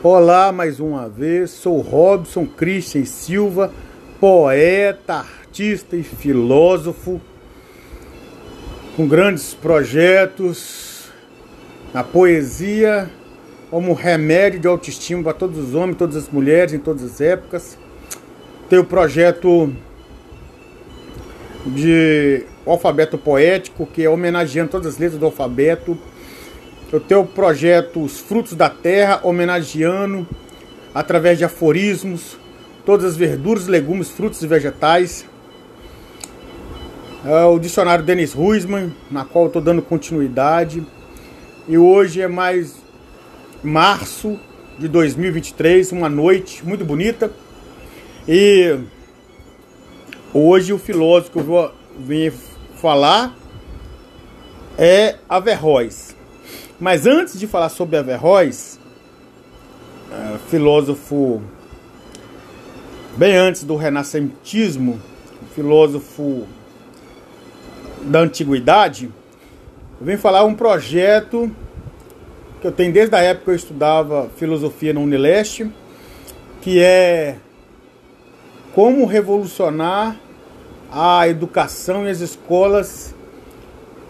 Olá mais uma vez, sou Robson Christian Silva, poeta, artista e filósofo, com grandes projetos na poesia, como remédio de autoestima para todos os homens, todas as mulheres, em todas as épocas. Tenho o projeto de alfabeto poético, que é homenageando todas as letras do alfabeto eu tenho o projeto Os Frutos da Terra, homenageando, através de aforismos, todas as verduras, legumes, frutos e vegetais. É o dicionário Denis Ruisman, na qual estou dando continuidade. E hoje é mais março de 2023, uma noite muito bonita. E hoje o filósofo que eu vou vir falar é Averroes. Mas antes de falar sobre Averroes, é, filósofo bem antes do renascentismo, filósofo da antiguidade, eu venho falar um projeto que eu tenho desde a época que eu estudava filosofia no Unileste, que é como revolucionar a educação e as escolas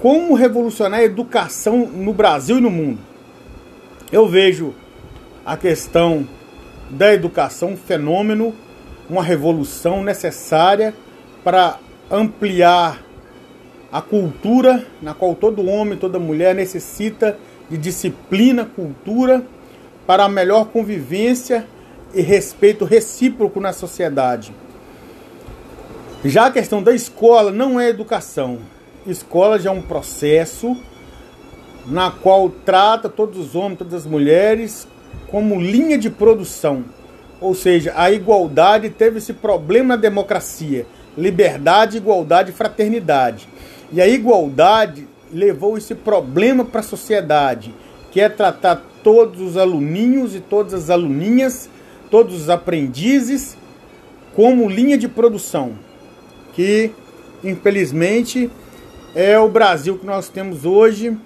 como revolucionar a educação no Brasil e no mundo. Eu vejo a questão da educação um fenômeno, uma revolução necessária para ampliar a cultura na qual todo homem, toda mulher necessita de disciplina, cultura para a melhor convivência e respeito recíproco na sociedade. Já a questão da escola não é educação, escola já é um processo na qual trata todos os homens, todas as mulheres como linha de produção. Ou seja, a igualdade teve esse problema na democracia: liberdade, igualdade fraternidade. E a igualdade levou esse problema para a sociedade, que é tratar todos os aluninhos e todas as aluninhas, todos os aprendizes, como linha de produção, que infelizmente é o Brasil que nós temos hoje,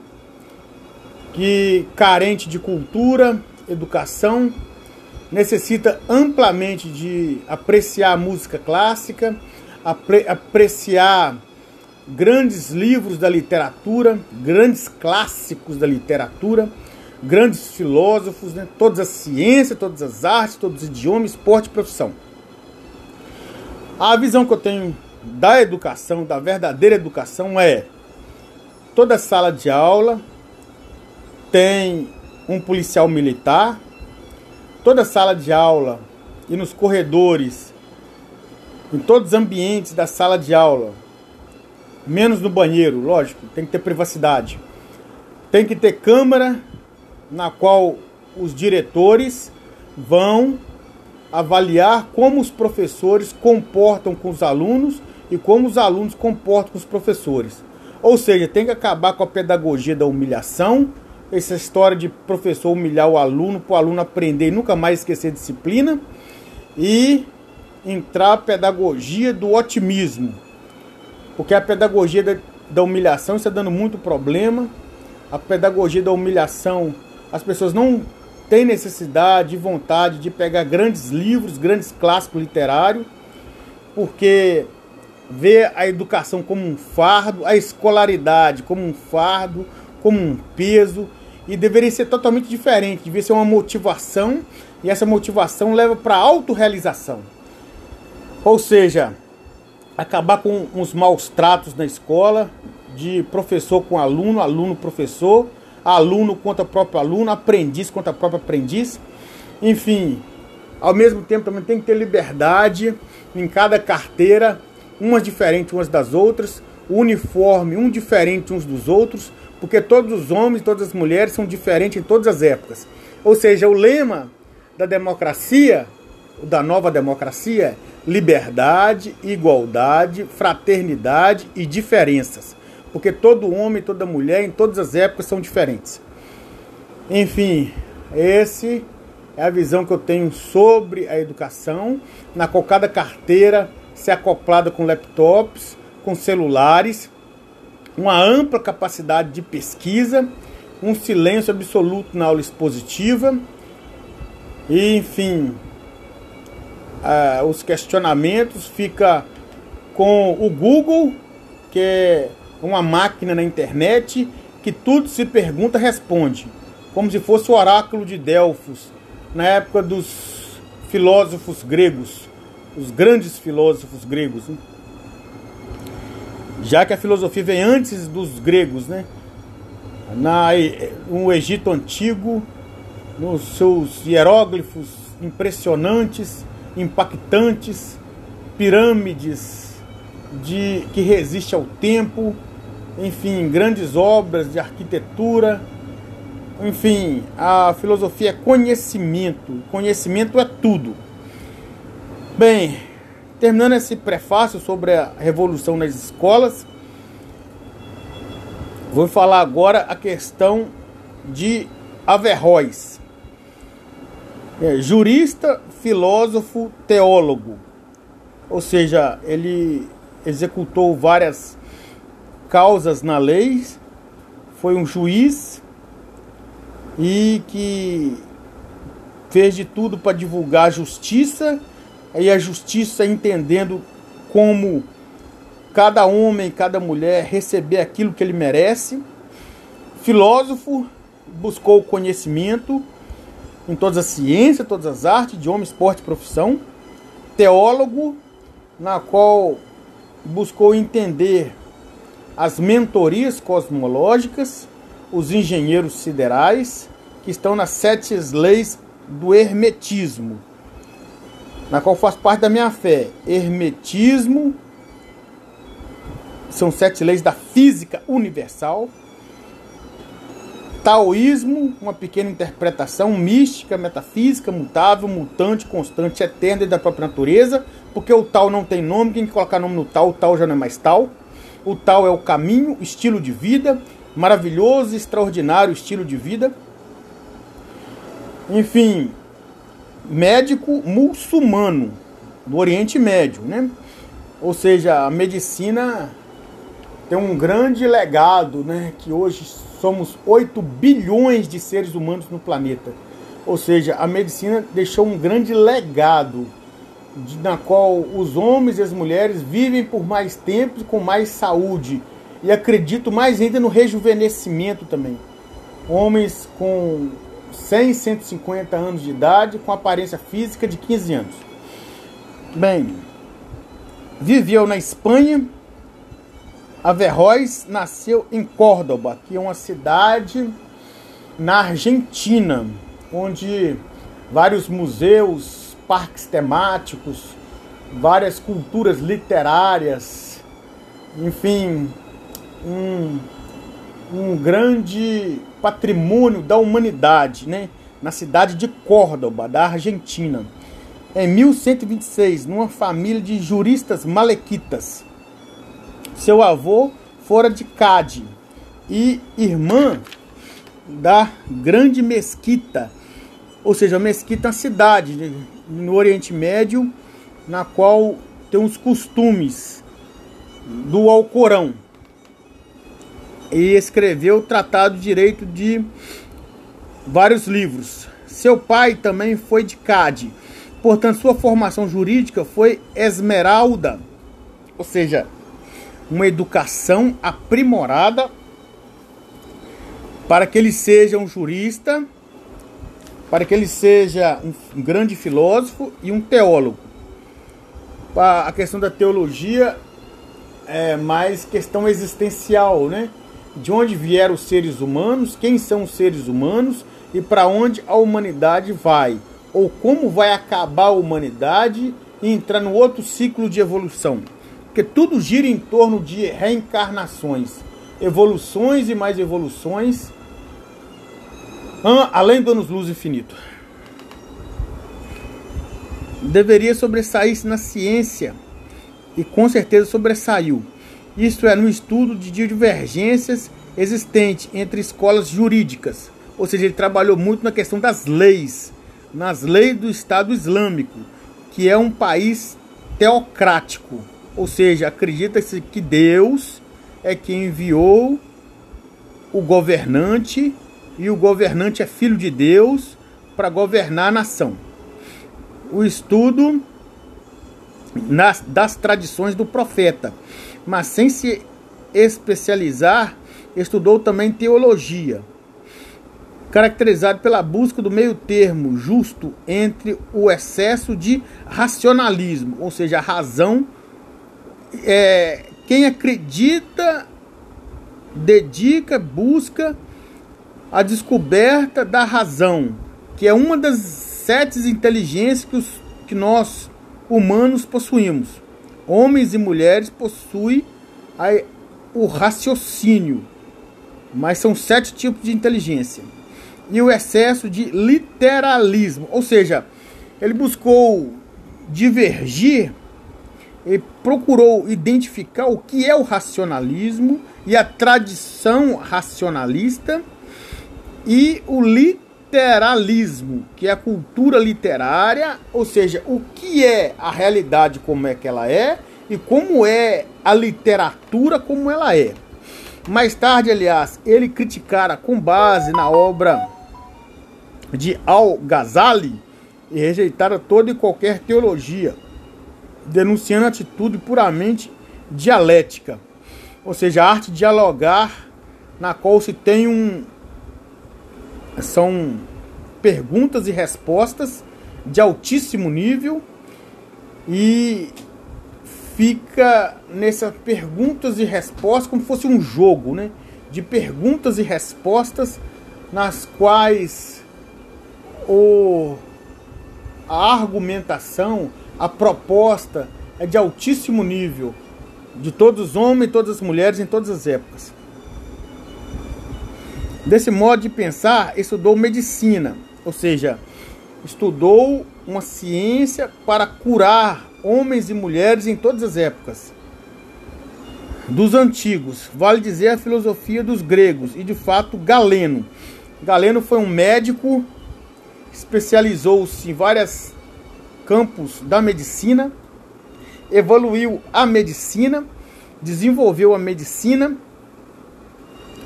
que carente de cultura, educação, necessita amplamente de apreciar música clássica, apre apreciar grandes livros da literatura, grandes clássicos da literatura, grandes filósofos, né? todas as ciências, todas as artes, todos os idiomas, esporte e profissão. A visão que eu tenho da educação, da verdadeira educação é toda sala de aula tem um policial militar, toda sala de aula e nos corredores, em todos os ambientes da sala de aula, menos no banheiro, lógico, tem que ter privacidade. Tem que ter câmera na qual os diretores vão avaliar como os professores comportam com os alunos e como os alunos comportam com os professores. Ou seja, tem que acabar com a pedagogia da humilhação, essa história de professor humilhar o aluno, para o aluno aprender e nunca mais esquecer disciplina, e entrar a pedagogia do otimismo, porque a pedagogia da, da humilhação está dando muito problema, a pedagogia da humilhação, as pessoas não têm necessidade e vontade de pegar grandes livros, grandes clássicos literários, porque vê a educação como um fardo, a escolaridade como um fardo, como um peso, e deveria ser totalmente diferente, deveria ser uma motivação, e essa motivação leva para a autorrealização. Ou seja, acabar com os maus tratos na escola, de professor com aluno, aluno professor, aluno contra próprio aluno, aprendiz contra próprio aprendiz. Enfim, ao mesmo tempo também tem que ter liberdade em cada carteira umas diferentes umas das outras, uniforme um diferente uns dos outros, porque todos os homens, todas as mulheres são diferentes em todas as épocas. Ou seja, o lema da democracia, da nova democracia, é liberdade, igualdade, fraternidade e diferenças. Porque todo homem, toda mulher, em todas as épocas são diferentes. Enfim, esse é a visão que eu tenho sobre a educação, na qual cada carteira ser acoplada com laptops, com celulares, uma ampla capacidade de pesquisa, um silêncio absoluto na aula expositiva E, enfim, uh, os questionamentos fica com o Google, que é uma máquina na internet que tudo se pergunta responde, como se fosse o oráculo de Delfos, na época dos filósofos gregos, os grandes filósofos gregos. Né? Já que a filosofia vem antes dos gregos, né? Na, no Egito Antigo, nos seus hieróglifos impressionantes, impactantes, pirâmides de que resiste ao tempo, enfim, grandes obras de arquitetura. Enfim, a filosofia é conhecimento. Conhecimento é tudo. Bem, terminando esse prefácio sobre a revolução nas escolas, vou falar agora a questão de Averroes. É, jurista, filósofo, teólogo. Ou seja, ele executou várias causas na lei, foi um juiz e que fez de tudo para divulgar a justiça, e a justiça entendendo como cada homem, cada mulher receber aquilo que ele merece. Filósofo, buscou o conhecimento em todas as ciências, todas as artes, idioma, esporte e profissão. Teólogo, na qual buscou entender as mentorias cosmológicas, os engenheiros siderais, que estão nas sete leis do hermetismo, na qual faz parte da minha fé. Hermetismo são sete leis da física universal. Taoísmo, uma pequena interpretação mística, metafísica, mutável, mutante, constante, eterna e da própria natureza, porque o tal não tem nome, quem colocar nome no tal, o tal já não é mais tal. O tal é o caminho, estilo de vida, maravilhoso, extraordinário estilo de vida. Enfim, médico muçulmano do Oriente Médio, né? Ou seja, a medicina tem um grande legado, né? Que hoje somos 8 bilhões de seres humanos no planeta. Ou seja, a medicina deixou um grande legado na qual os homens e as mulheres vivem por mais tempo com mais saúde. E acredito mais ainda no rejuvenescimento também. Homens com 100, 150 anos de idade, com aparência física de 15 anos. Bem, viveu na Espanha. Averroes nasceu em Córdoba, que é uma cidade na Argentina, onde vários museus parques temáticos, várias culturas literárias, enfim, um, um grande patrimônio da humanidade, né? na cidade de Córdoba, da Argentina. Em 1126, numa família de juristas malequitas. Seu avô fora de Cádiz e irmã da grande mesquita, ou seja, mesquita é uma cidade no Oriente Médio, na qual tem os costumes do Alcorão. E escreveu o Tratado de Direito de vários livros. Seu pai também foi de Cádiz. Portanto, sua formação jurídica foi esmeralda, ou seja, uma educação aprimorada para que ele seja um jurista para que ele seja um grande filósofo e um teólogo. A questão da teologia é mais questão existencial, né? De onde vieram os seres humanos, quem são os seres humanos e para onde a humanidade vai, ou como vai acabar a humanidade e entrar no outro ciclo de evolução. Porque tudo gira em torno de reencarnações, evoluções e mais evoluções além do anos-luz infinito. Deveria sobressair-se na ciência e com certeza sobressaiu. Isto é, no estudo de divergências existentes entre escolas jurídicas. Ou seja, ele trabalhou muito na questão das leis, nas leis do Estado Islâmico, que é um país teocrático. Ou seja, acredita-se que Deus é quem enviou o governante e o governante é filho de Deus para governar a nação. O estudo nas, das tradições do profeta, mas sem se especializar, estudou também teologia, caracterizado pela busca do meio termo justo entre o excesso de racionalismo, ou seja, a razão. É, quem acredita dedica, busca a descoberta da razão, que é uma das sete inteligências que, os, que nós humanos possuímos. Homens e mulheres possuem a, o raciocínio, mas são sete tipos de inteligência. E o excesso de literalismo, ou seja, ele buscou divergir e procurou identificar o que é o racionalismo e a tradição racionalista e o literalismo, que é a cultura literária, ou seja, o que é a realidade como é que ela é e como é a literatura como ela é. Mais tarde, aliás, ele criticara com base na obra de Al-Ghazali e rejeitara toda e qualquer teologia, denunciando a atitude puramente dialética, ou seja, a arte de dialogar na qual se tem um são perguntas e respostas de altíssimo nível e fica nessas perguntas e respostas como fosse um jogo, né? De perguntas e respostas nas quais o, a argumentação, a proposta é de altíssimo nível, de todos os homens todas as mulheres em todas as épocas. Desse modo de pensar, estudou medicina, ou seja, estudou uma ciência para curar homens e mulheres em todas as épocas. Dos antigos, vale dizer a filosofia dos gregos e de fato Galeno. Galeno foi um médico, especializou-se em vários campos da medicina, evoluiu a medicina, desenvolveu a medicina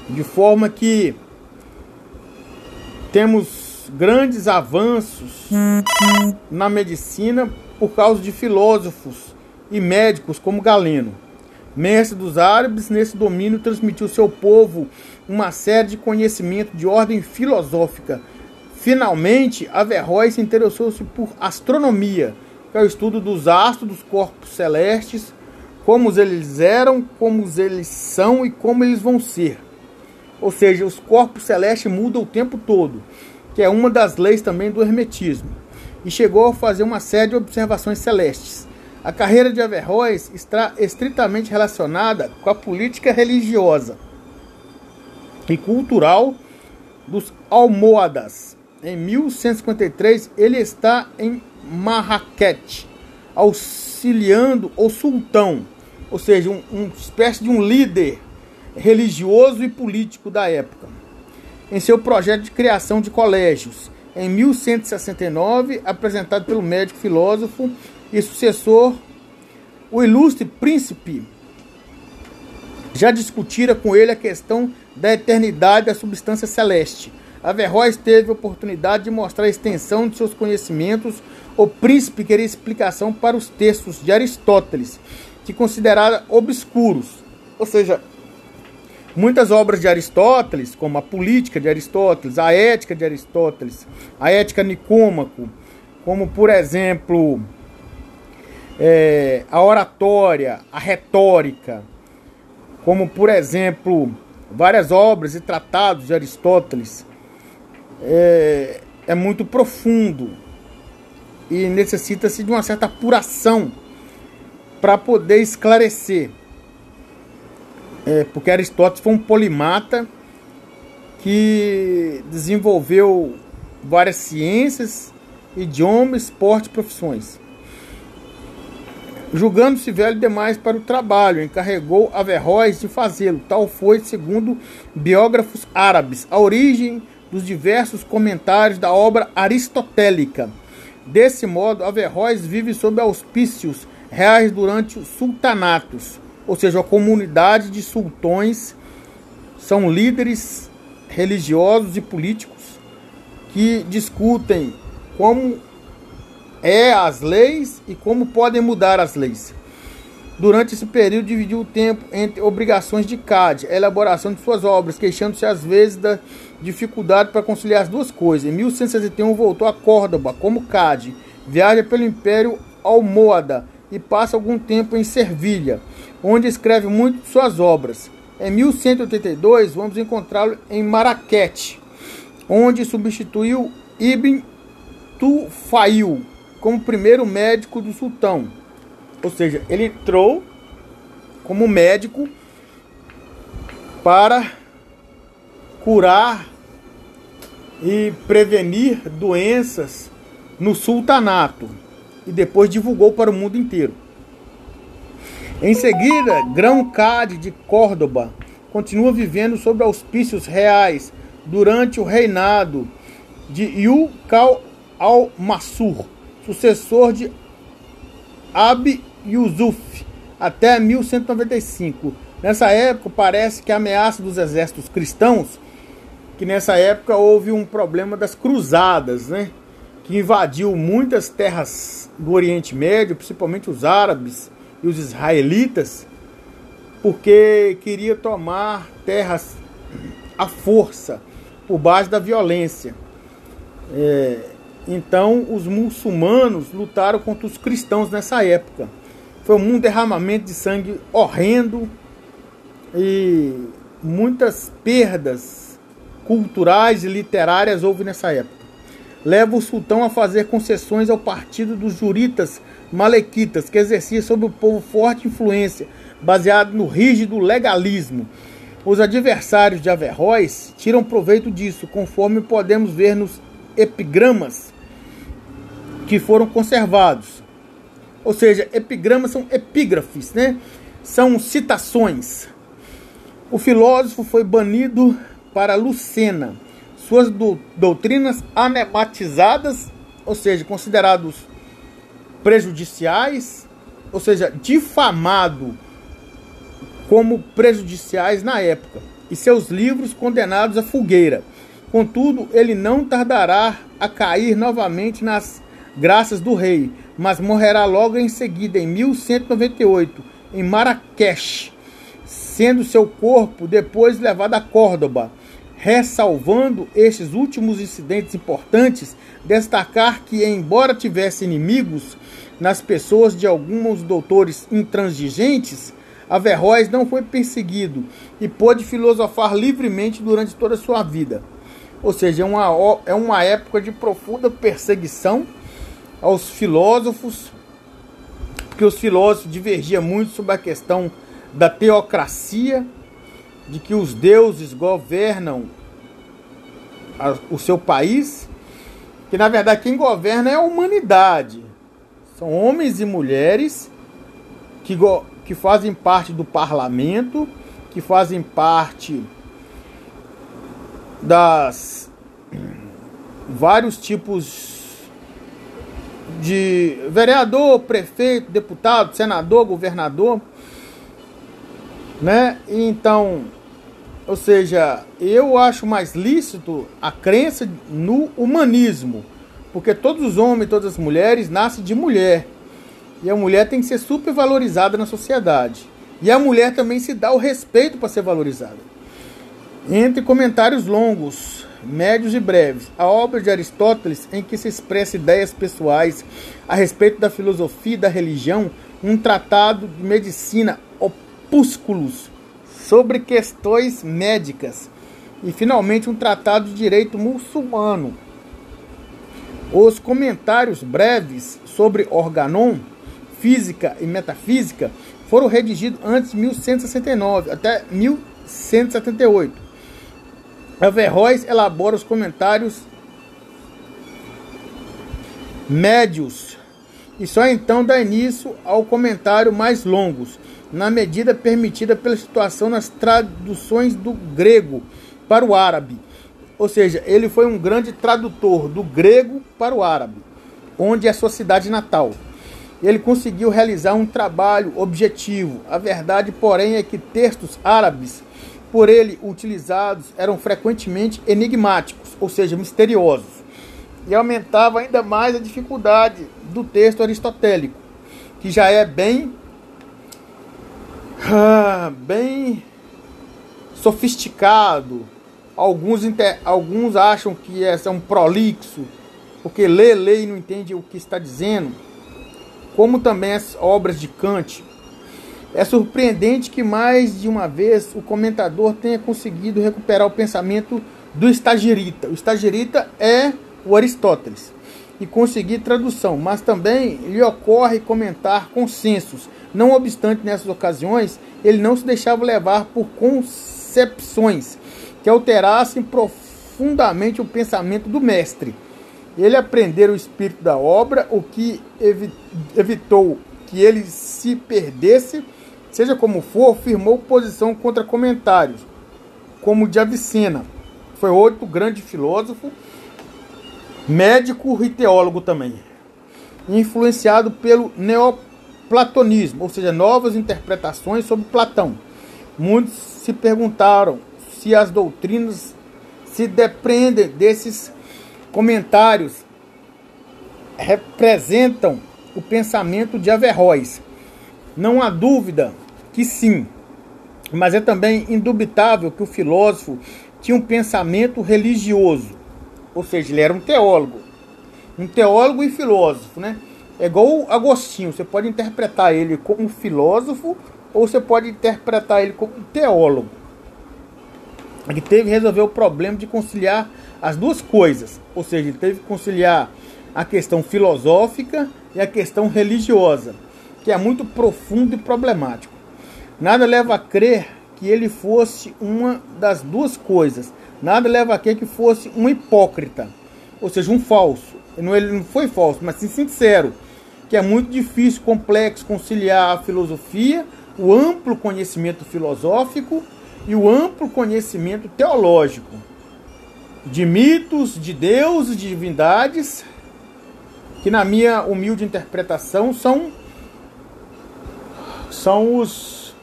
de forma que temos grandes avanços na medicina por causa de filósofos e médicos como Galeno. Mestre dos árabes, nesse domínio transmitiu seu povo uma série de conhecimento de ordem filosófica. Finalmente, Averroes interessou-se por astronomia, que é o estudo dos astros, dos corpos celestes, como eles eram, como eles são e como eles vão ser. Ou seja, os corpos celestes mudam o tempo todo, que é uma das leis também do hermetismo e chegou a fazer uma série de observações celestes. A carreira de Averroes está estritamente relacionada com a política religiosa e cultural dos almohadas. Em 1153, ele está em Marrakech, auxiliando o sultão, ou seja, um, uma espécie de um líder religioso e político da época, em seu projeto de criação de colégios em 1169, apresentado pelo médico filósofo e sucessor, o ilustre príncipe já discutira com ele a questão da eternidade da substância celeste. Averroes teve a oportunidade de mostrar a extensão de seus conhecimentos. O príncipe queria explicação para os textos de Aristóteles, que considerara obscuros, ou seja, Muitas obras de Aristóteles, como a Política de Aristóteles, a Ética de Aristóteles, a Ética Nicômaco, como por exemplo é, a oratória, a retórica, como por exemplo várias obras e tratados de Aristóteles, é, é muito profundo e necessita-se de uma certa apuração para poder esclarecer é, porque Aristóteles foi um polimata que desenvolveu várias ciências, idiomas, esporte e profissões. Julgando-se velho demais para o trabalho, encarregou Averroes de fazê-lo. Tal foi, segundo biógrafos árabes, a origem dos diversos comentários da obra aristotélica. Desse modo, Averroes vive sob auspícios reais durante os sultanatos ou seja, a comunidade de sultões são líderes religiosos e políticos que discutem como é as leis e como podem mudar as leis. Durante esse período, dividiu o tempo entre obrigações de CAD, a elaboração de suas obras, queixando-se às vezes da dificuldade para conciliar as duas coisas. Em 1161 voltou a Córdoba como CAD, viaja pelo Império Almohada e passa algum tempo em Servilha, onde escreve muito suas obras. Em 1182 vamos encontrá-lo em Marrakech, onde substituiu Ibn Tufail como primeiro médico do sultão. Ou seja, ele entrou como médico para curar e prevenir doenças no sultanato e depois divulgou para o mundo inteiro. Em seguida, Grão-Cade de Córdoba continua vivendo sob auspícios reais durante o reinado de Yucal al-Mansur, sucessor de Ab Yusuf, até 1195. Nessa época, parece que a ameaça dos exércitos cristãos, que nessa época houve um problema das cruzadas, né? Que invadiu muitas terras do Oriente Médio, principalmente os árabes, os israelitas, porque queria tomar terras à força, por base da violência. É, então, os muçulmanos lutaram contra os cristãos nessa época. Foi um derramamento de sangue horrendo e muitas perdas culturais e literárias houve nessa época. Leva o sultão a fazer concessões ao partido dos juritas malequitas, que exercia sobre o povo forte influência, baseado no rígido legalismo. Os adversários de Averroes tiram proveito disso, conforme podemos ver nos epigramas que foram conservados. Ou seja, epigramas são epígrafes, né? São citações. O filósofo foi banido para Lucena. Suas do, doutrinas anematizadas, ou seja, considerados prejudiciais, ou seja, difamado como prejudiciais na época, e seus livros condenados à fogueira. Contudo, ele não tardará a cair novamente nas graças do rei, mas morrerá logo em seguida, em 1198, em Marrakech, sendo seu corpo depois levado a Córdoba. Ressalvando estes últimos incidentes importantes, destacar que, embora tivesse inimigos, nas pessoas de alguns doutores intransigentes, Averroes não foi perseguido e pôde filosofar livremente durante toda a sua vida. Ou seja, é uma, é uma época de profunda perseguição aos filósofos, porque os filósofos divergiam muito sobre a questão da teocracia, de que os deuses governam a, o seu país, que na verdade quem governa é a humanidade. São homens e mulheres que, que fazem parte do parlamento, que fazem parte das vários tipos de vereador, prefeito, deputado, senador, governador, né? Então, ou seja, eu acho mais lícito a crença no humanismo porque todos os homens, todas as mulheres nascem de mulher. E a mulher tem que ser supervalorizada na sociedade. E a mulher também se dá o respeito para ser valorizada. Entre comentários longos, médios e breves, a obra de Aristóteles, em que se expressa ideias pessoais a respeito da filosofia e da religião, um tratado de medicina, opúsculos sobre questões médicas, e finalmente um tratado de direito muçulmano, os comentários breves sobre Organon, física e metafísica, foram redigidos antes de 1169 até 1178. Averroes elabora os comentários médios e só então dá início ao comentário mais longos, na medida permitida pela situação nas traduções do grego para o árabe ou seja, ele foi um grande tradutor do grego para o árabe, onde é sua cidade natal. Ele conseguiu realizar um trabalho objetivo. A verdade, porém, é que textos árabes por ele utilizados eram frequentemente enigmáticos, ou seja, misteriosos. E aumentava ainda mais a dificuldade do texto aristotélico, que já é bem ah, bem sofisticado. Alguns, alguns acham que é um prolixo, porque lê, lê e não entende o que está dizendo. Como também as obras de Kant. É surpreendente que mais de uma vez o comentador tenha conseguido recuperar o pensamento do estagirita. O estagirita é o Aristóteles e conseguir tradução, mas também lhe ocorre comentar consensos. Não obstante, nessas ocasiões, ele não se deixava levar por concepções que alterassem profundamente o pensamento do mestre. Ele aprendeu o espírito da obra, o que evitou que ele se perdesse, seja como for, firmou posição contra comentários, como de Avicena. Foi outro grande filósofo médico e teólogo também, influenciado pelo neoplatonismo, ou seja, novas interpretações sobre Platão. Muitos se perguntaram se as doutrinas se dependem desses comentários representam o pensamento de Averroes. Não há dúvida que sim, mas é também indubitável que o filósofo tinha um pensamento religioso ou seja, ele era um teólogo. Um teólogo e filósofo, né? É igual Agostinho, você pode interpretar ele como filósofo ou você pode interpretar ele como teólogo. Ele teve que resolver o problema de conciliar as duas coisas, ou seja, ele teve que conciliar a questão filosófica e a questão religiosa, que é muito profundo e problemático. Nada leva a crer que ele fosse uma das duas coisas, Nada leva a que fosse um hipócrita, ou seja, um falso. Ele não foi falso, mas sim sincero, que é muito difícil, complexo conciliar a filosofia, o amplo conhecimento filosófico e o amplo conhecimento teológico de mitos, de deuses, de divindades, que na minha humilde interpretação são são os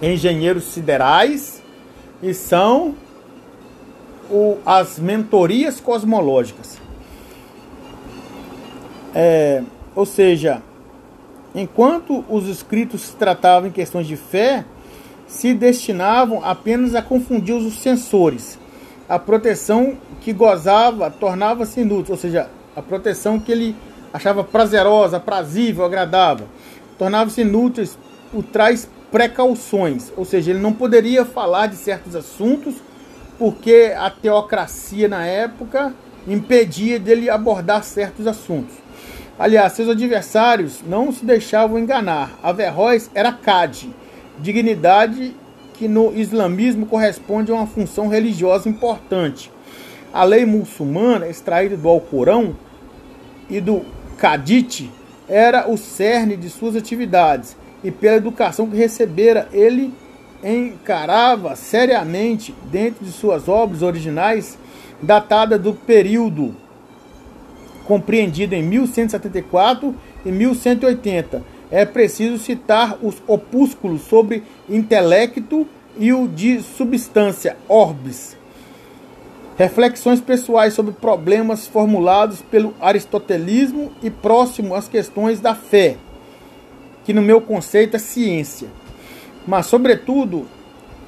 engenheiros siderais e são o, as mentorias cosmológicas. É, ou seja, enquanto os escritos tratavam em questões de fé, se destinavam apenas a confundir os sensores. A proteção que gozava tornava-se inútil, ou seja, a proteção que ele achava prazerosa, prazível, agradável, tornava-se inútil por trás precauções, ou seja, ele não poderia falar de certos assuntos porque a teocracia na época impedia dele abordar certos assuntos. Aliás, seus adversários não se deixavam enganar. Averroes era Cade, dignidade que no islamismo corresponde a uma função religiosa importante. A lei muçulmana, extraída do Alcorão e do Hadith, era o cerne de suas atividades, e pela educação que recebera, ele encarava seriamente, dentro de suas obras originais, datada do período compreendido em 1174 e 1180. É preciso citar os opúsculos sobre intelecto e o de substância, Orbis. Reflexões pessoais sobre problemas formulados pelo aristotelismo e próximo às questões da fé, que no meu conceito é ciência mas sobretudo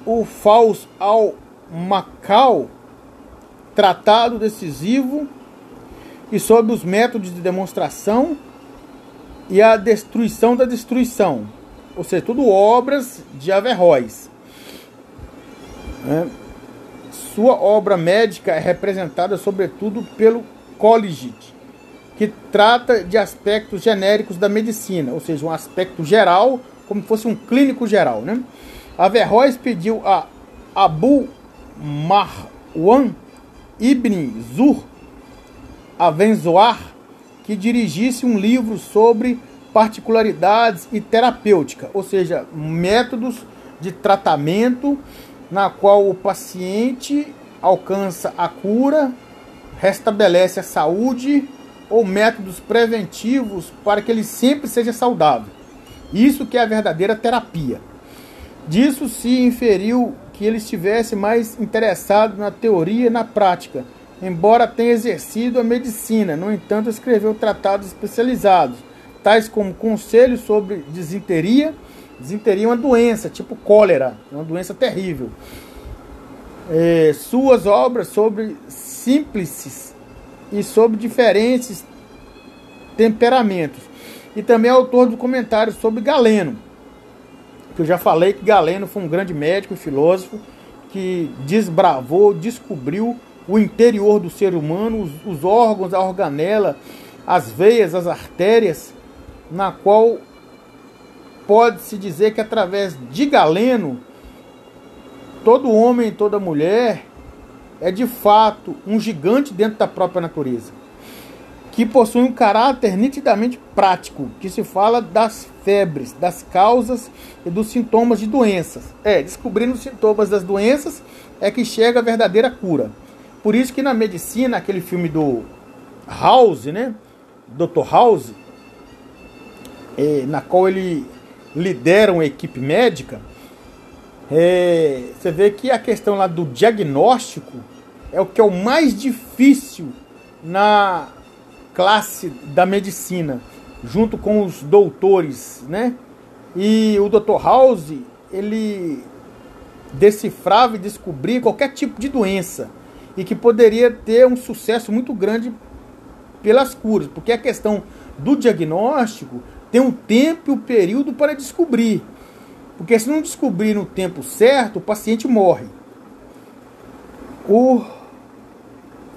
o Faus ao Macau, tratado decisivo e sobre os métodos de demonstração e a destruição da destruição, ou seja, tudo obras de Averroes. É. Sua obra médica é representada sobretudo pelo Colligit, que trata de aspectos genéricos da medicina, ou seja, um aspecto geral como fosse um clínico geral. Né? Averroes pediu a Abu Marwan ibn Zur Avenzoar que dirigisse um livro sobre particularidades e terapêutica, ou seja, métodos de tratamento na qual o paciente alcança a cura, restabelece a saúde ou métodos preventivos para que ele sempre seja saudável. Isso que é a verdadeira terapia. Disso se inferiu que ele estivesse mais interessado na teoria e na prática, embora tenha exercido a medicina. No entanto, escreveu tratados especializados, tais como Conselhos sobre Desinteria. Desinteria é uma doença, tipo cólera, é uma doença terrível. É, suas obras sobre símplices e sobre diferentes temperamentos. E também é autor do comentário sobre Galeno, que eu já falei que Galeno foi um grande médico e filósofo que desbravou, descobriu o interior do ser humano, os, os órgãos, a organela, as veias, as artérias, na qual pode-se dizer que através de Galeno, todo homem e toda mulher é de fato um gigante dentro da própria natureza, que possui um caráter nitidamente prático, que se fala das febres, das causas e dos sintomas de doenças. É, descobrindo os sintomas das doenças é que chega a verdadeira cura. Por isso que na medicina, aquele filme do House, né? Dr. House, é, na qual ele lidera uma equipe médica, é, você vê que a questão lá do diagnóstico é o que é o mais difícil na classe da medicina, junto com os doutores, né? E o Dr. House, ele decifrava e descobria qualquer tipo de doença e que poderia ter um sucesso muito grande pelas curas, porque a questão do diagnóstico tem um tempo e um período para descobrir. Porque se não descobrir no tempo certo, o paciente morre. O...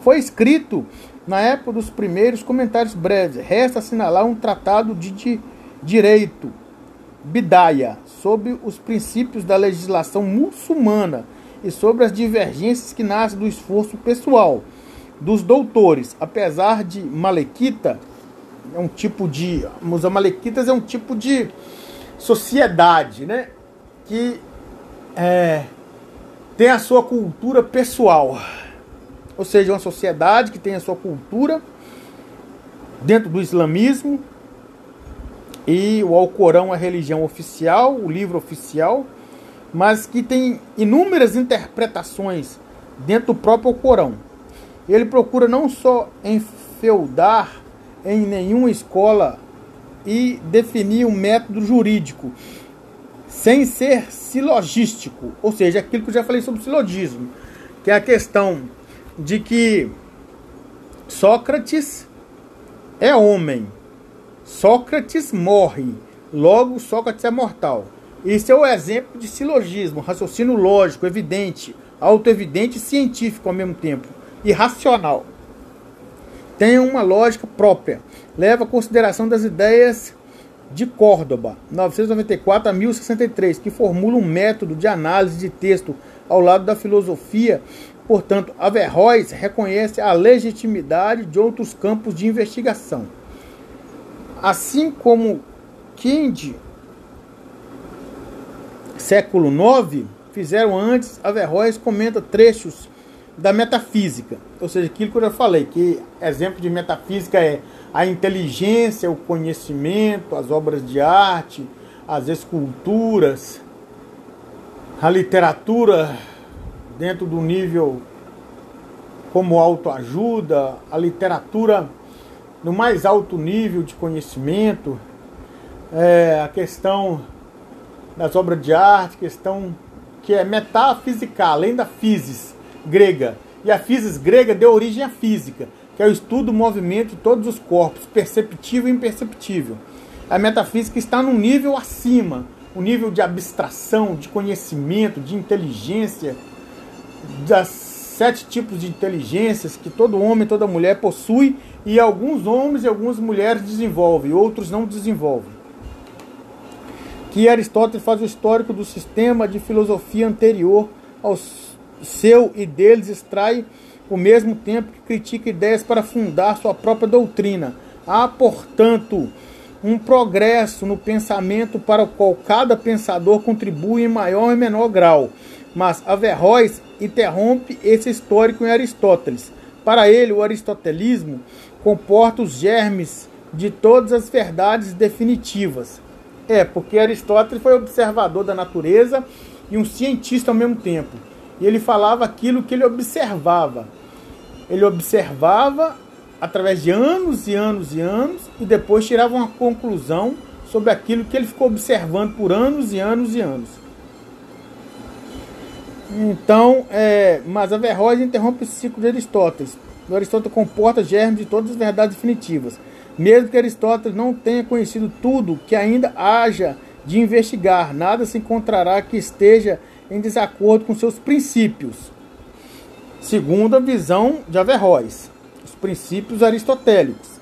Foi escrito na época dos primeiros comentários breves. Resta assinalar um tratado de, de direito, Bidaya, sobre os princípios da legislação muçulmana e sobre as divergências que nascem do esforço pessoal dos doutores, apesar de Malequita é um tipo de os Amalequitas é um tipo de sociedade, né, que é, tem a sua cultura pessoal, ou seja, uma sociedade que tem a sua cultura dentro do islamismo e o Alcorão é a religião oficial, o livro oficial mas que tem inúmeras interpretações dentro do próprio Corão. Ele procura não só enfeudar em nenhuma escola e definir um método jurídico, sem ser silogístico, ou seja, aquilo que eu já falei sobre silogismo, que é a questão de que Sócrates é homem, Sócrates morre, logo Sócrates é mortal. Esse é o exemplo de silogismo, raciocínio lógico, evidente, autoevidente e científico ao mesmo tempo, e racional. Tem uma lógica própria, leva a consideração das ideias de Córdoba, 994 a 1063, que formula um método de análise de texto ao lado da filosofia. Portanto, Averroes reconhece a legitimidade de outros campos de investigação. Assim como Kind século IX fizeram antes, Averroes comenta trechos da metafísica, ou seja, aquilo que eu já falei, que exemplo de metafísica é a inteligência, o conhecimento, as obras de arte, as esculturas, a literatura dentro do nível como autoajuda, a literatura no mais alto nível de conhecimento, é, a questão das obras de arte, questão que é metafísica, além da physis grega. E a physis grega deu origem à física, que é o estudo do movimento de todos os corpos, perceptível e imperceptível. A metafísica está num nível acima, um nível de abstração, de conhecimento, de inteligência, das sete tipos de inteligências que todo homem, toda mulher possui e alguns homens e algumas mulheres desenvolvem, outros não desenvolvem que Aristóteles faz o histórico do sistema de filosofia anterior ao seu e deles extrai o mesmo tempo que critica ideias para fundar sua própria doutrina. Há, portanto, um progresso no pensamento para o qual cada pensador contribui em maior e menor grau. Mas Averroes interrompe esse histórico em Aristóteles. Para ele, o aristotelismo comporta os germes de todas as verdades definitivas. É, porque Aristóteles foi observador da natureza e um cientista ao mesmo tempo. E ele falava aquilo que ele observava. Ele observava através de anos e anos e anos e depois tirava uma conclusão sobre aquilo que ele ficou observando por anos e anos e anos. Então, é, mas Averroes interrompe esse ciclo de Aristóteles. O Aristóteles comporta germes de todas as verdades definitivas. Mesmo que Aristóteles não tenha conhecido tudo que ainda haja de investigar, nada se encontrará que esteja em desacordo com seus princípios. Segundo a visão de Averroes, os princípios aristotélicos.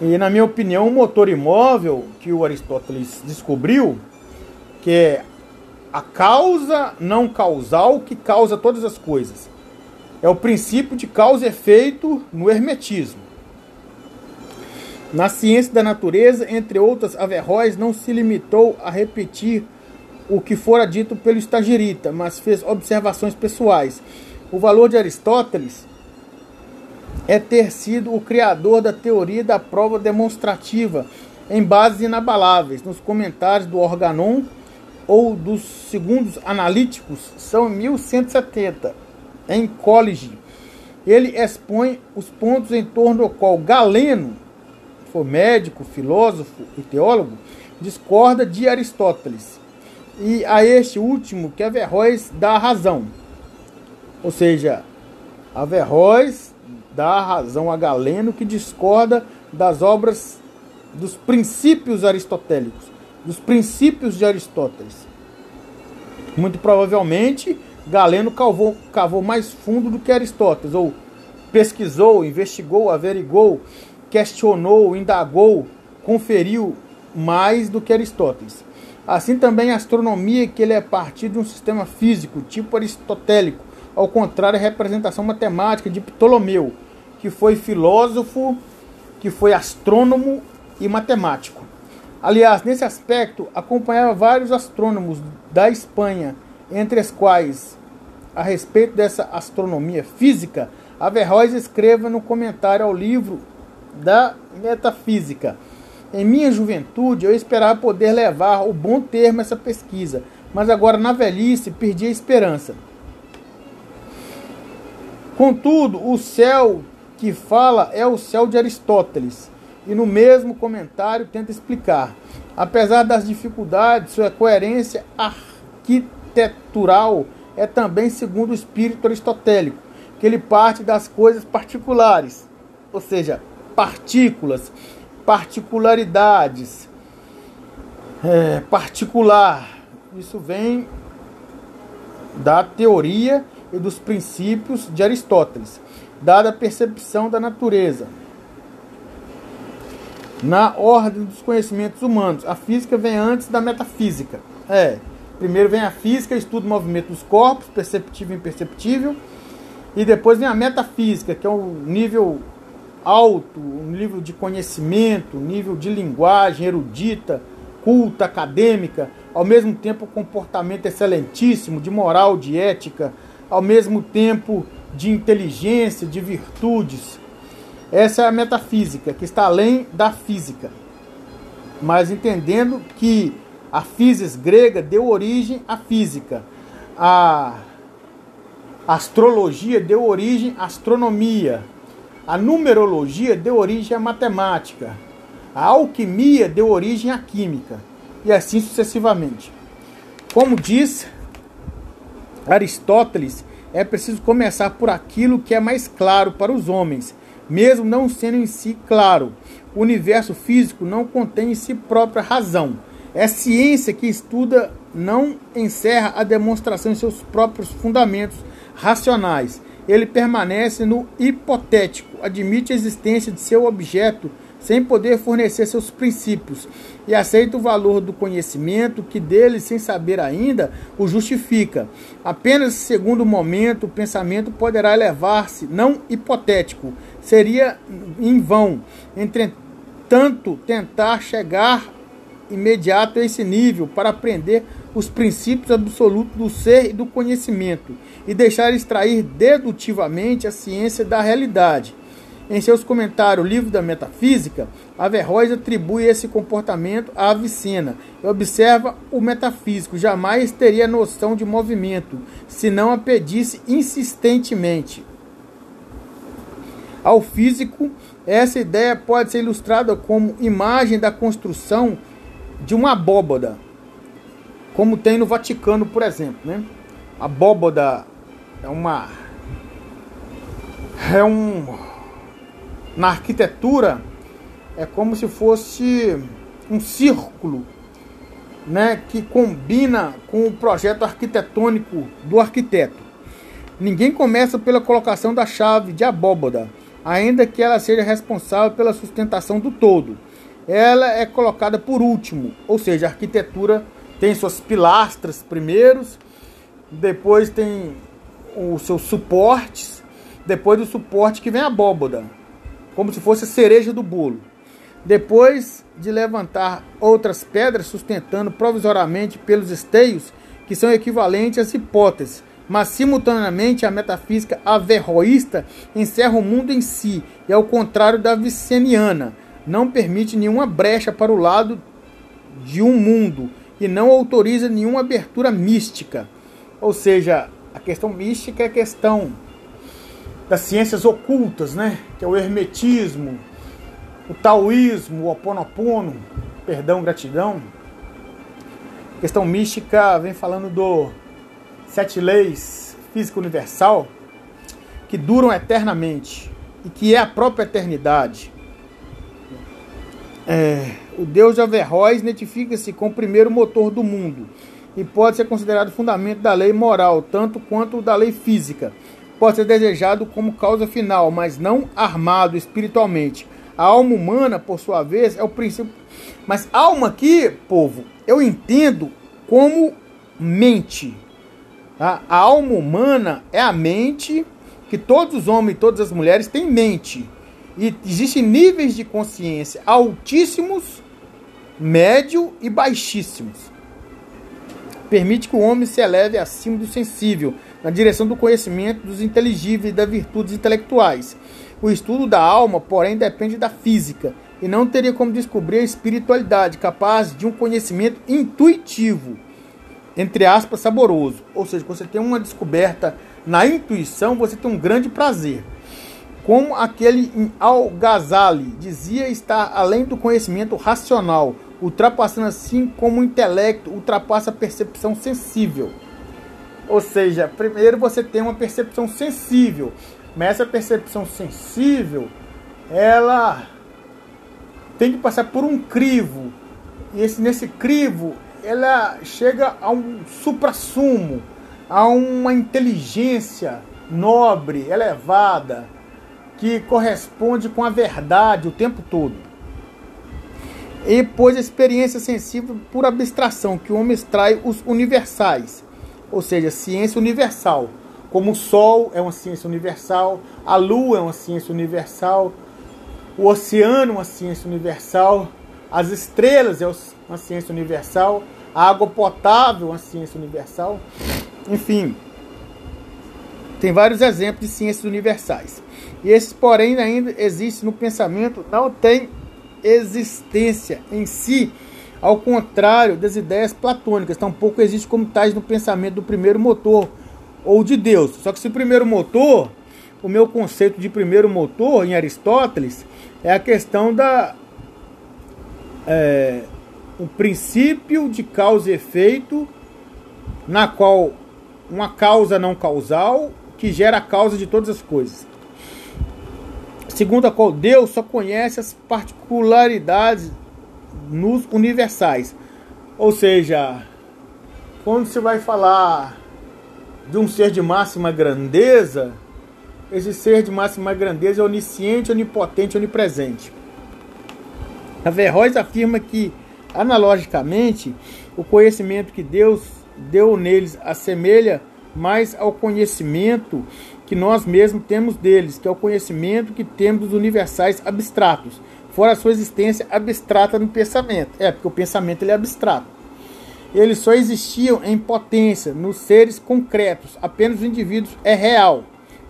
E na minha opinião, o motor imóvel que o Aristóteles descobriu, que é a causa não causal que causa todas as coisas. É o princípio de causa e efeito no hermetismo. Na ciência da natureza, entre outras, Averroes não se limitou a repetir o que fora dito pelo estagirita, mas fez observações pessoais. O valor de Aristóteles é ter sido o criador da teoria da prova demonstrativa em bases inabaláveis. Nos comentários do Organon ou dos segundos analíticos são 1170 em College. Ele expõe os pontos em torno do qual Galeno, foi médico, filósofo e teólogo, discorda de Aristóteles. E a este último que Averroes dá a razão. Ou seja, Averroes dá razão a Galeno que discorda das obras dos princípios aristotélicos, dos princípios de Aristóteles. Muito provavelmente Galeno cavou, cavou mais fundo do que Aristóteles, ou pesquisou, investigou, averigou, questionou, indagou, conferiu mais do que Aristóteles. Assim também a astronomia, que ele é partir de um sistema físico, tipo aristotélico, ao contrário a representação matemática de Ptolomeu, que foi filósofo, que foi astrônomo e matemático. Aliás, nesse aspecto, acompanhava vários astrônomos da Espanha, entre os quais a respeito dessa astronomia física, Averroes escreva no comentário ao livro da Metafísica. Em minha juventude, eu esperava poder levar o bom termo essa pesquisa, mas agora na velhice perdi a esperança. Contudo, o céu que fala é o céu de Aristóteles, e no mesmo comentário tenta explicar. Apesar das dificuldades, sua coerência arquitetural é também segundo o espírito aristotélico, que ele parte das coisas particulares, ou seja, partículas, particularidades, é, particular. Isso vem da teoria e dos princípios de Aristóteles, dada a percepção da natureza. Na ordem dos conhecimentos humanos, a física vem antes da metafísica. É, Primeiro vem a física, estuda o movimento dos corpos, perceptível e imperceptível. E depois vem a metafísica, que é um nível alto, um nível de conhecimento, um nível de linguagem erudita, culta, acadêmica, ao mesmo tempo comportamento excelentíssimo, de moral, de ética, ao mesmo tempo de inteligência, de virtudes. Essa é a metafísica, que está além da física. Mas entendendo que a física grega deu origem à física. A astrologia deu origem à astronomia. A numerologia deu origem à matemática. A alquimia deu origem à química. E assim sucessivamente. Como diz Aristóteles, é preciso começar por aquilo que é mais claro para os homens, mesmo não sendo em si claro. O universo físico não contém em si própria razão é ciência que estuda não encerra a demonstração em seus próprios fundamentos racionais. Ele permanece no hipotético, admite a existência de seu objeto sem poder fornecer seus princípios e aceita o valor do conhecimento que dele, sem saber ainda, o justifica. Apenas segundo momento, o pensamento poderá elevar-se, não hipotético, seria em vão. Entretanto, tentar chegar imediato a esse nível para aprender os princípios absolutos do ser e do conhecimento e deixar extrair dedutivamente a ciência da realidade. Em seus comentários, Livro da Metafísica, Averroes atribui esse comportamento à Avicena e observa o metafísico jamais teria noção de movimento, se não a pedisse insistentemente. Ao físico, essa ideia pode ser ilustrada como imagem da construção de uma abóboda, como tem no Vaticano, por exemplo. Né? A abóboda é uma. É um na arquitetura é como se fosse um círculo né, que combina com o projeto arquitetônico do arquiteto. Ninguém começa pela colocação da chave de abóboda, ainda que ela seja responsável pela sustentação do todo. Ela é colocada por último, ou seja, a arquitetura tem suas pilastras primeiros, depois tem os seus suportes, depois do suporte que vem a abóboda como se fosse a cereja do bolo. Depois de levantar outras pedras sustentando provisoriamente pelos esteios, que são equivalentes às hipóteses, mas simultaneamente a metafísica averroísta encerra o mundo em si, e ao contrário da viceniana, não permite nenhuma brecha para o lado de um mundo e não autoriza nenhuma abertura mística. Ou seja, a questão mística é a questão das ciências ocultas, né? Que é o hermetismo, o taoísmo, o oponopono, perdão, gratidão. A questão mística vem falando do sete leis física universal que duram eternamente e que é a própria eternidade. É, o Deus de Averroes identifica-se com o primeiro motor do mundo e pode ser considerado fundamento da lei moral, tanto quanto da lei física pode ser desejado como causa final, mas não armado espiritualmente. A alma humana, por sua vez, é o princípio. Mas alma aqui, povo, eu entendo como mente. Tá? A alma humana é a mente que todos os homens e todas as mulheres têm mente. E existem níveis de consciência altíssimos, médio e baixíssimos. Permite que o homem se eleve acima do sensível na direção do conhecimento dos inteligíveis e das virtudes intelectuais. O estudo da alma, porém, depende da física e não teria como descobrir a espiritualidade capaz de um conhecimento intuitivo, entre aspas, saboroso. Ou seja, quando você tem uma descoberta na intuição, você tem um grande prazer. Como aquele Al-Ghazali dizia estar além do conhecimento racional, ultrapassando assim como o intelecto ultrapassa a percepção sensível. Ou seja, primeiro você tem uma percepção sensível, mas essa percepção sensível, ela tem que passar por um crivo. E esse, nesse crivo, ela chega a um suprassumo, a uma inteligência nobre, elevada, que corresponde com a verdade o tempo todo. E pois a experiência sensível por abstração, que o homem extrai os universais ou seja, ciência universal. Como o Sol é uma ciência universal, a Lua é uma ciência universal, o oceano é uma ciência universal, as estrelas é uma ciência universal, a água potável é uma ciência universal. Enfim, tem vários exemplos de ciências universais. E esses, porém, ainda existem no pensamento, não tem existência em si ao contrário das ideias platônicas, tampouco existe como tais no pensamento do primeiro motor ou de Deus. Só que se primeiro motor, o meu conceito de primeiro motor em Aristóteles é a questão da é, um princípio de causa e efeito na qual uma causa não causal que gera a causa de todas as coisas. Segundo a qual Deus só conhece as particularidades nos universais. Ou seja, quando você vai falar de um ser de máxima grandeza, esse ser de máxima grandeza é onisciente, onipotente, onipresente. Averroes afirma que, analogicamente, o conhecimento que Deus deu neles assemelha mais ao conhecimento que nós mesmos temos deles, que é o conhecimento que temos dos universais abstratos, fora a sua existência abstrata no pensamento. É, porque o pensamento ele é abstrato. Eles só existiam em potência, nos seres concretos. Apenas o indivíduo é real.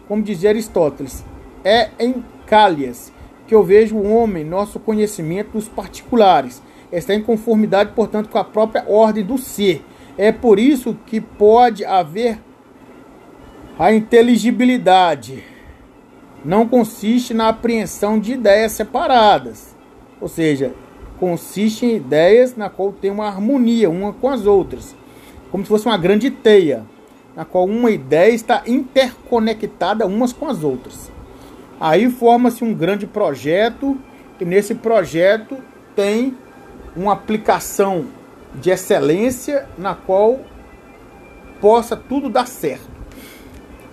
Como dizia Aristóteles, é em Cálias, que eu vejo o homem, nosso conhecimento dos particulares, está em conformidade, portanto, com a própria ordem do ser. É por isso que pode haver a inteligibilidade. Não consiste na apreensão de ideias separadas, ou seja, consiste em ideias na qual tem uma harmonia uma com as outras, como se fosse uma grande teia, na qual uma ideia está interconectada umas com as outras. Aí forma-se um grande projeto e nesse projeto tem uma aplicação de excelência na qual possa tudo dar certo.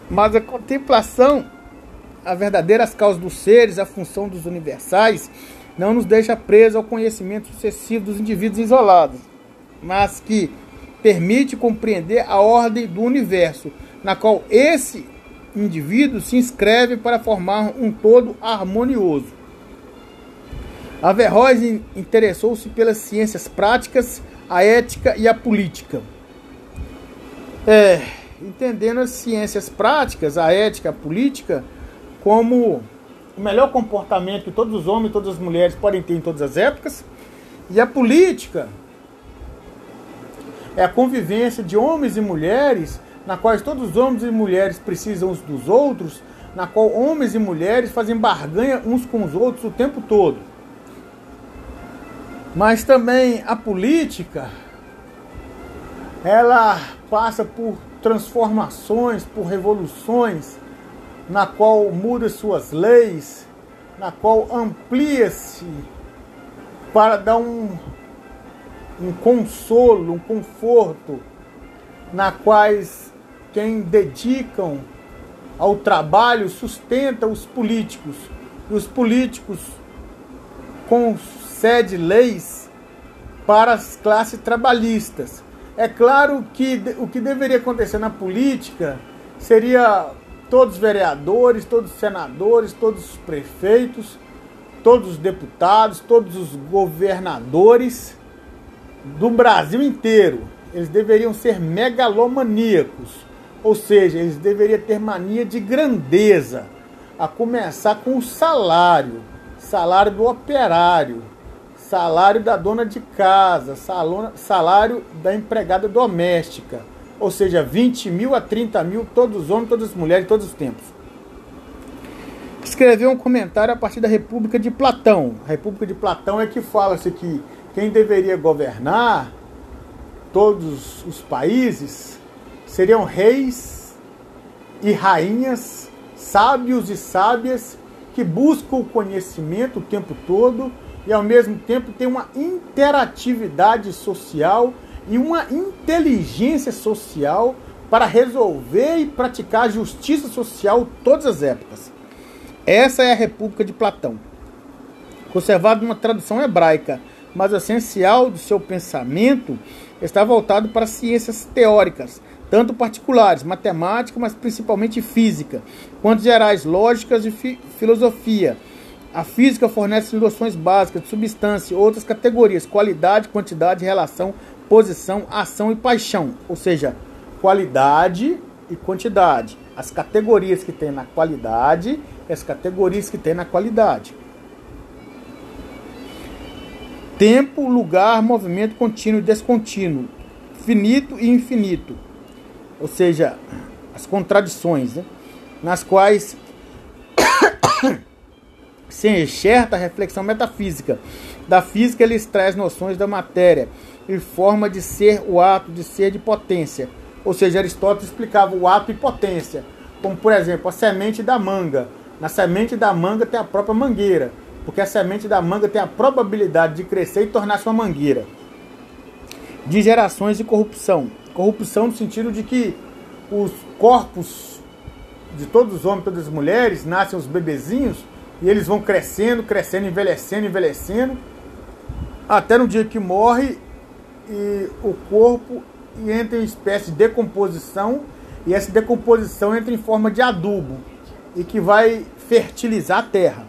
Mas a contemplação, as verdadeiras causas dos seres, a função dos universais, não nos deixa presos ao conhecimento sucessivo dos indivíduos isolados, mas que permite compreender a ordem do universo, na qual esse indivíduo se inscreve para formar um todo harmonioso. Averroes interessou-se pelas ciências práticas, a ética e a política. É, entendendo as ciências práticas, a ética, a política, como o melhor comportamento que todos os homens e todas as mulheres podem ter em todas as épocas, e a política é a convivência de homens e mulheres, na qual todos os homens e mulheres precisam uns dos outros, na qual homens e mulheres fazem barganha uns com os outros o tempo todo. Mas também a política, ela passa por transformações, por revoluções, na qual muda suas leis, na qual amplia-se para dar um, um consolo, um conforto, na quais quem dedicam ao trabalho sustenta os políticos e os políticos concede leis para as classes trabalhistas. É claro que o que deveria acontecer na política seria todos os vereadores, todos os senadores, todos os prefeitos, todos os deputados, todos os governadores do Brasil inteiro. Eles deveriam ser megalomaníacos, ou seja, eles deveriam ter mania de grandeza, a começar com o salário, salário do operário, salário da dona de casa, salário da empregada doméstica ou seja, 20 mil a 30 mil, todos os homens, todas as mulheres, todos os tempos. Escreveu um comentário a partir da República de Platão. A República de Platão é que fala-se que quem deveria governar todos os países seriam reis e rainhas, sábios e sábias que buscam o conhecimento o tempo todo e ao mesmo tempo tem uma interatividade social e uma inteligência social para resolver e praticar justiça social todas as épocas. Essa é a República de Platão, conservado numa tradução hebraica, mas o essencial do seu pensamento está voltado para ciências teóricas, tanto particulares, matemática, mas principalmente física, quanto gerais, lógicas e fi filosofia. A física fornece noções básicas de substância, outras categorias, qualidade, quantidade, relação, posição, ação e paixão, ou seja, qualidade e quantidade. As categorias que tem na qualidade e as categorias que tem na qualidade. Tempo, lugar, movimento contínuo e descontínuo, finito e infinito. Ou seja, as contradições, né? nas quais se enxerta a reflexão metafísica. Da física, ele traz noções da matéria e forma de ser o ato, de ser de potência. Ou seja, Aristóteles explicava o ato e potência, como por exemplo a semente da manga. Na semente da manga tem a própria mangueira, porque a semente da manga tem a probabilidade de crescer e tornar-se uma mangueira. De gerações de corrupção. Corrupção no sentido de que os corpos de todos os homens, todas as mulheres, nascem os bebezinhos e eles vão crescendo, crescendo, envelhecendo, envelhecendo, até no dia que morre e o corpo entra em espécie de decomposição e essa decomposição entra em forma de adubo e que vai fertilizar a terra.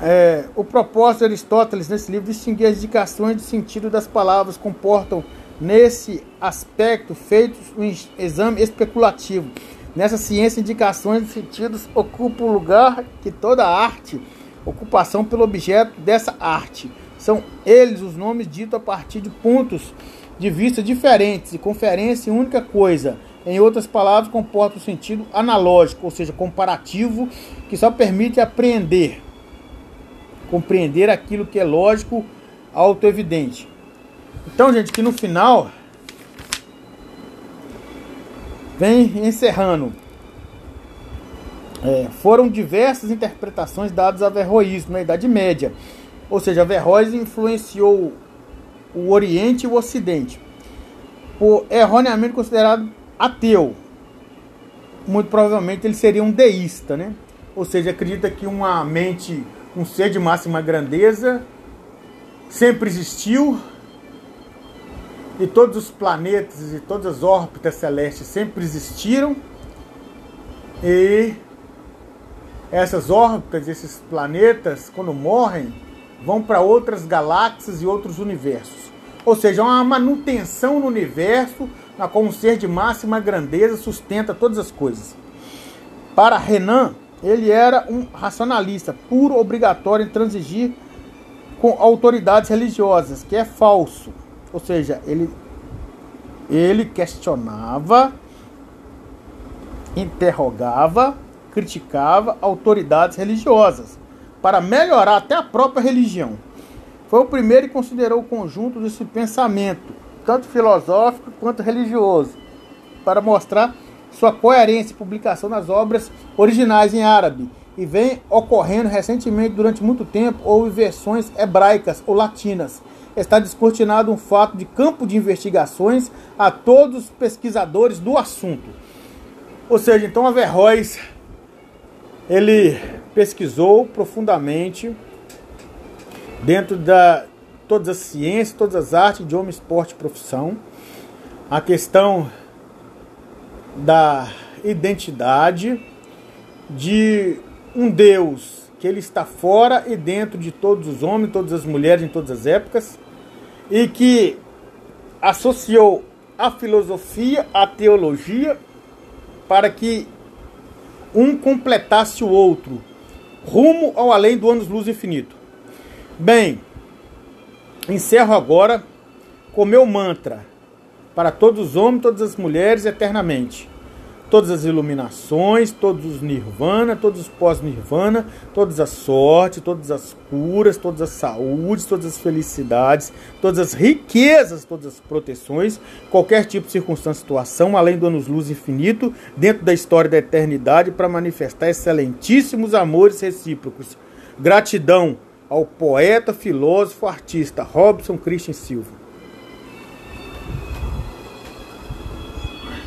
É, o propósito de Aristóteles nesse livro distinguir as indicações de sentido das palavras comportam nesse aspecto feitos um exame especulativo Nessa ciência, indicações de sentidos ocupam o lugar que toda arte, ocupação pelo objeto dessa arte. São eles os nomes ditos a partir de pontos de vista diferentes e conferência em única coisa. Em outras palavras, comporta o um sentido analógico, ou seja, comparativo, que só permite apreender, compreender aquilo que é lógico, autoevidente. Então, gente, que no final vem encerrando. É, foram diversas interpretações dadas a Averroísmo na Idade Média. Ou seja, Averroes influenciou o Oriente e o Ocidente. Por erroneamente considerado ateu. Muito provavelmente ele seria um deísta, né? Ou seja, acredita que uma mente, um ser de máxima grandeza, sempre existiu, e todos os planetas e todas as órbitas celestes sempre existiram e essas órbitas, esses planetas, quando morrem, vão para outras galáxias e outros universos. Ou seja, uma manutenção no universo na qual um ser de máxima grandeza sustenta todas as coisas. Para Renan, ele era um racionalista puro, obrigatório em transigir com autoridades religiosas, que é falso. Ou seja, ele, ele questionava, interrogava, criticava autoridades religiosas para melhorar até a própria religião. Foi o primeiro e considerou o conjunto desse pensamento, tanto filosófico quanto religioso, para mostrar sua coerência e publicação nas obras originais em árabe, e vem ocorrendo recentemente durante muito tempo, houve versões hebraicas ou latinas, está descortinado um fato de campo de investigações a todos os pesquisadores do assunto. Ou seja, então Averroes ele pesquisou profundamente dentro da todas as ciências, todas as artes, idioma, esporte, profissão, a questão da identidade de um Deus que ele está fora e dentro de todos os homens, todas as mulheres em todas as épocas, e que associou a filosofia à teologia para que um completasse o outro, rumo ao além do anos-luz infinito. Bem, encerro agora com meu mantra para todos os homens, todas as mulheres eternamente todas as iluminações, todos os nirvana, todos os pós-nirvana, todas as sortes, todas as curas, todas as saúdes, todas as felicidades, todas as riquezas, todas as proteções, qualquer tipo de circunstância, situação, além do anos-luz infinito, dentro da história da eternidade, para manifestar excelentíssimos amores recíprocos. Gratidão ao poeta, filósofo, artista Robson Christian Silva.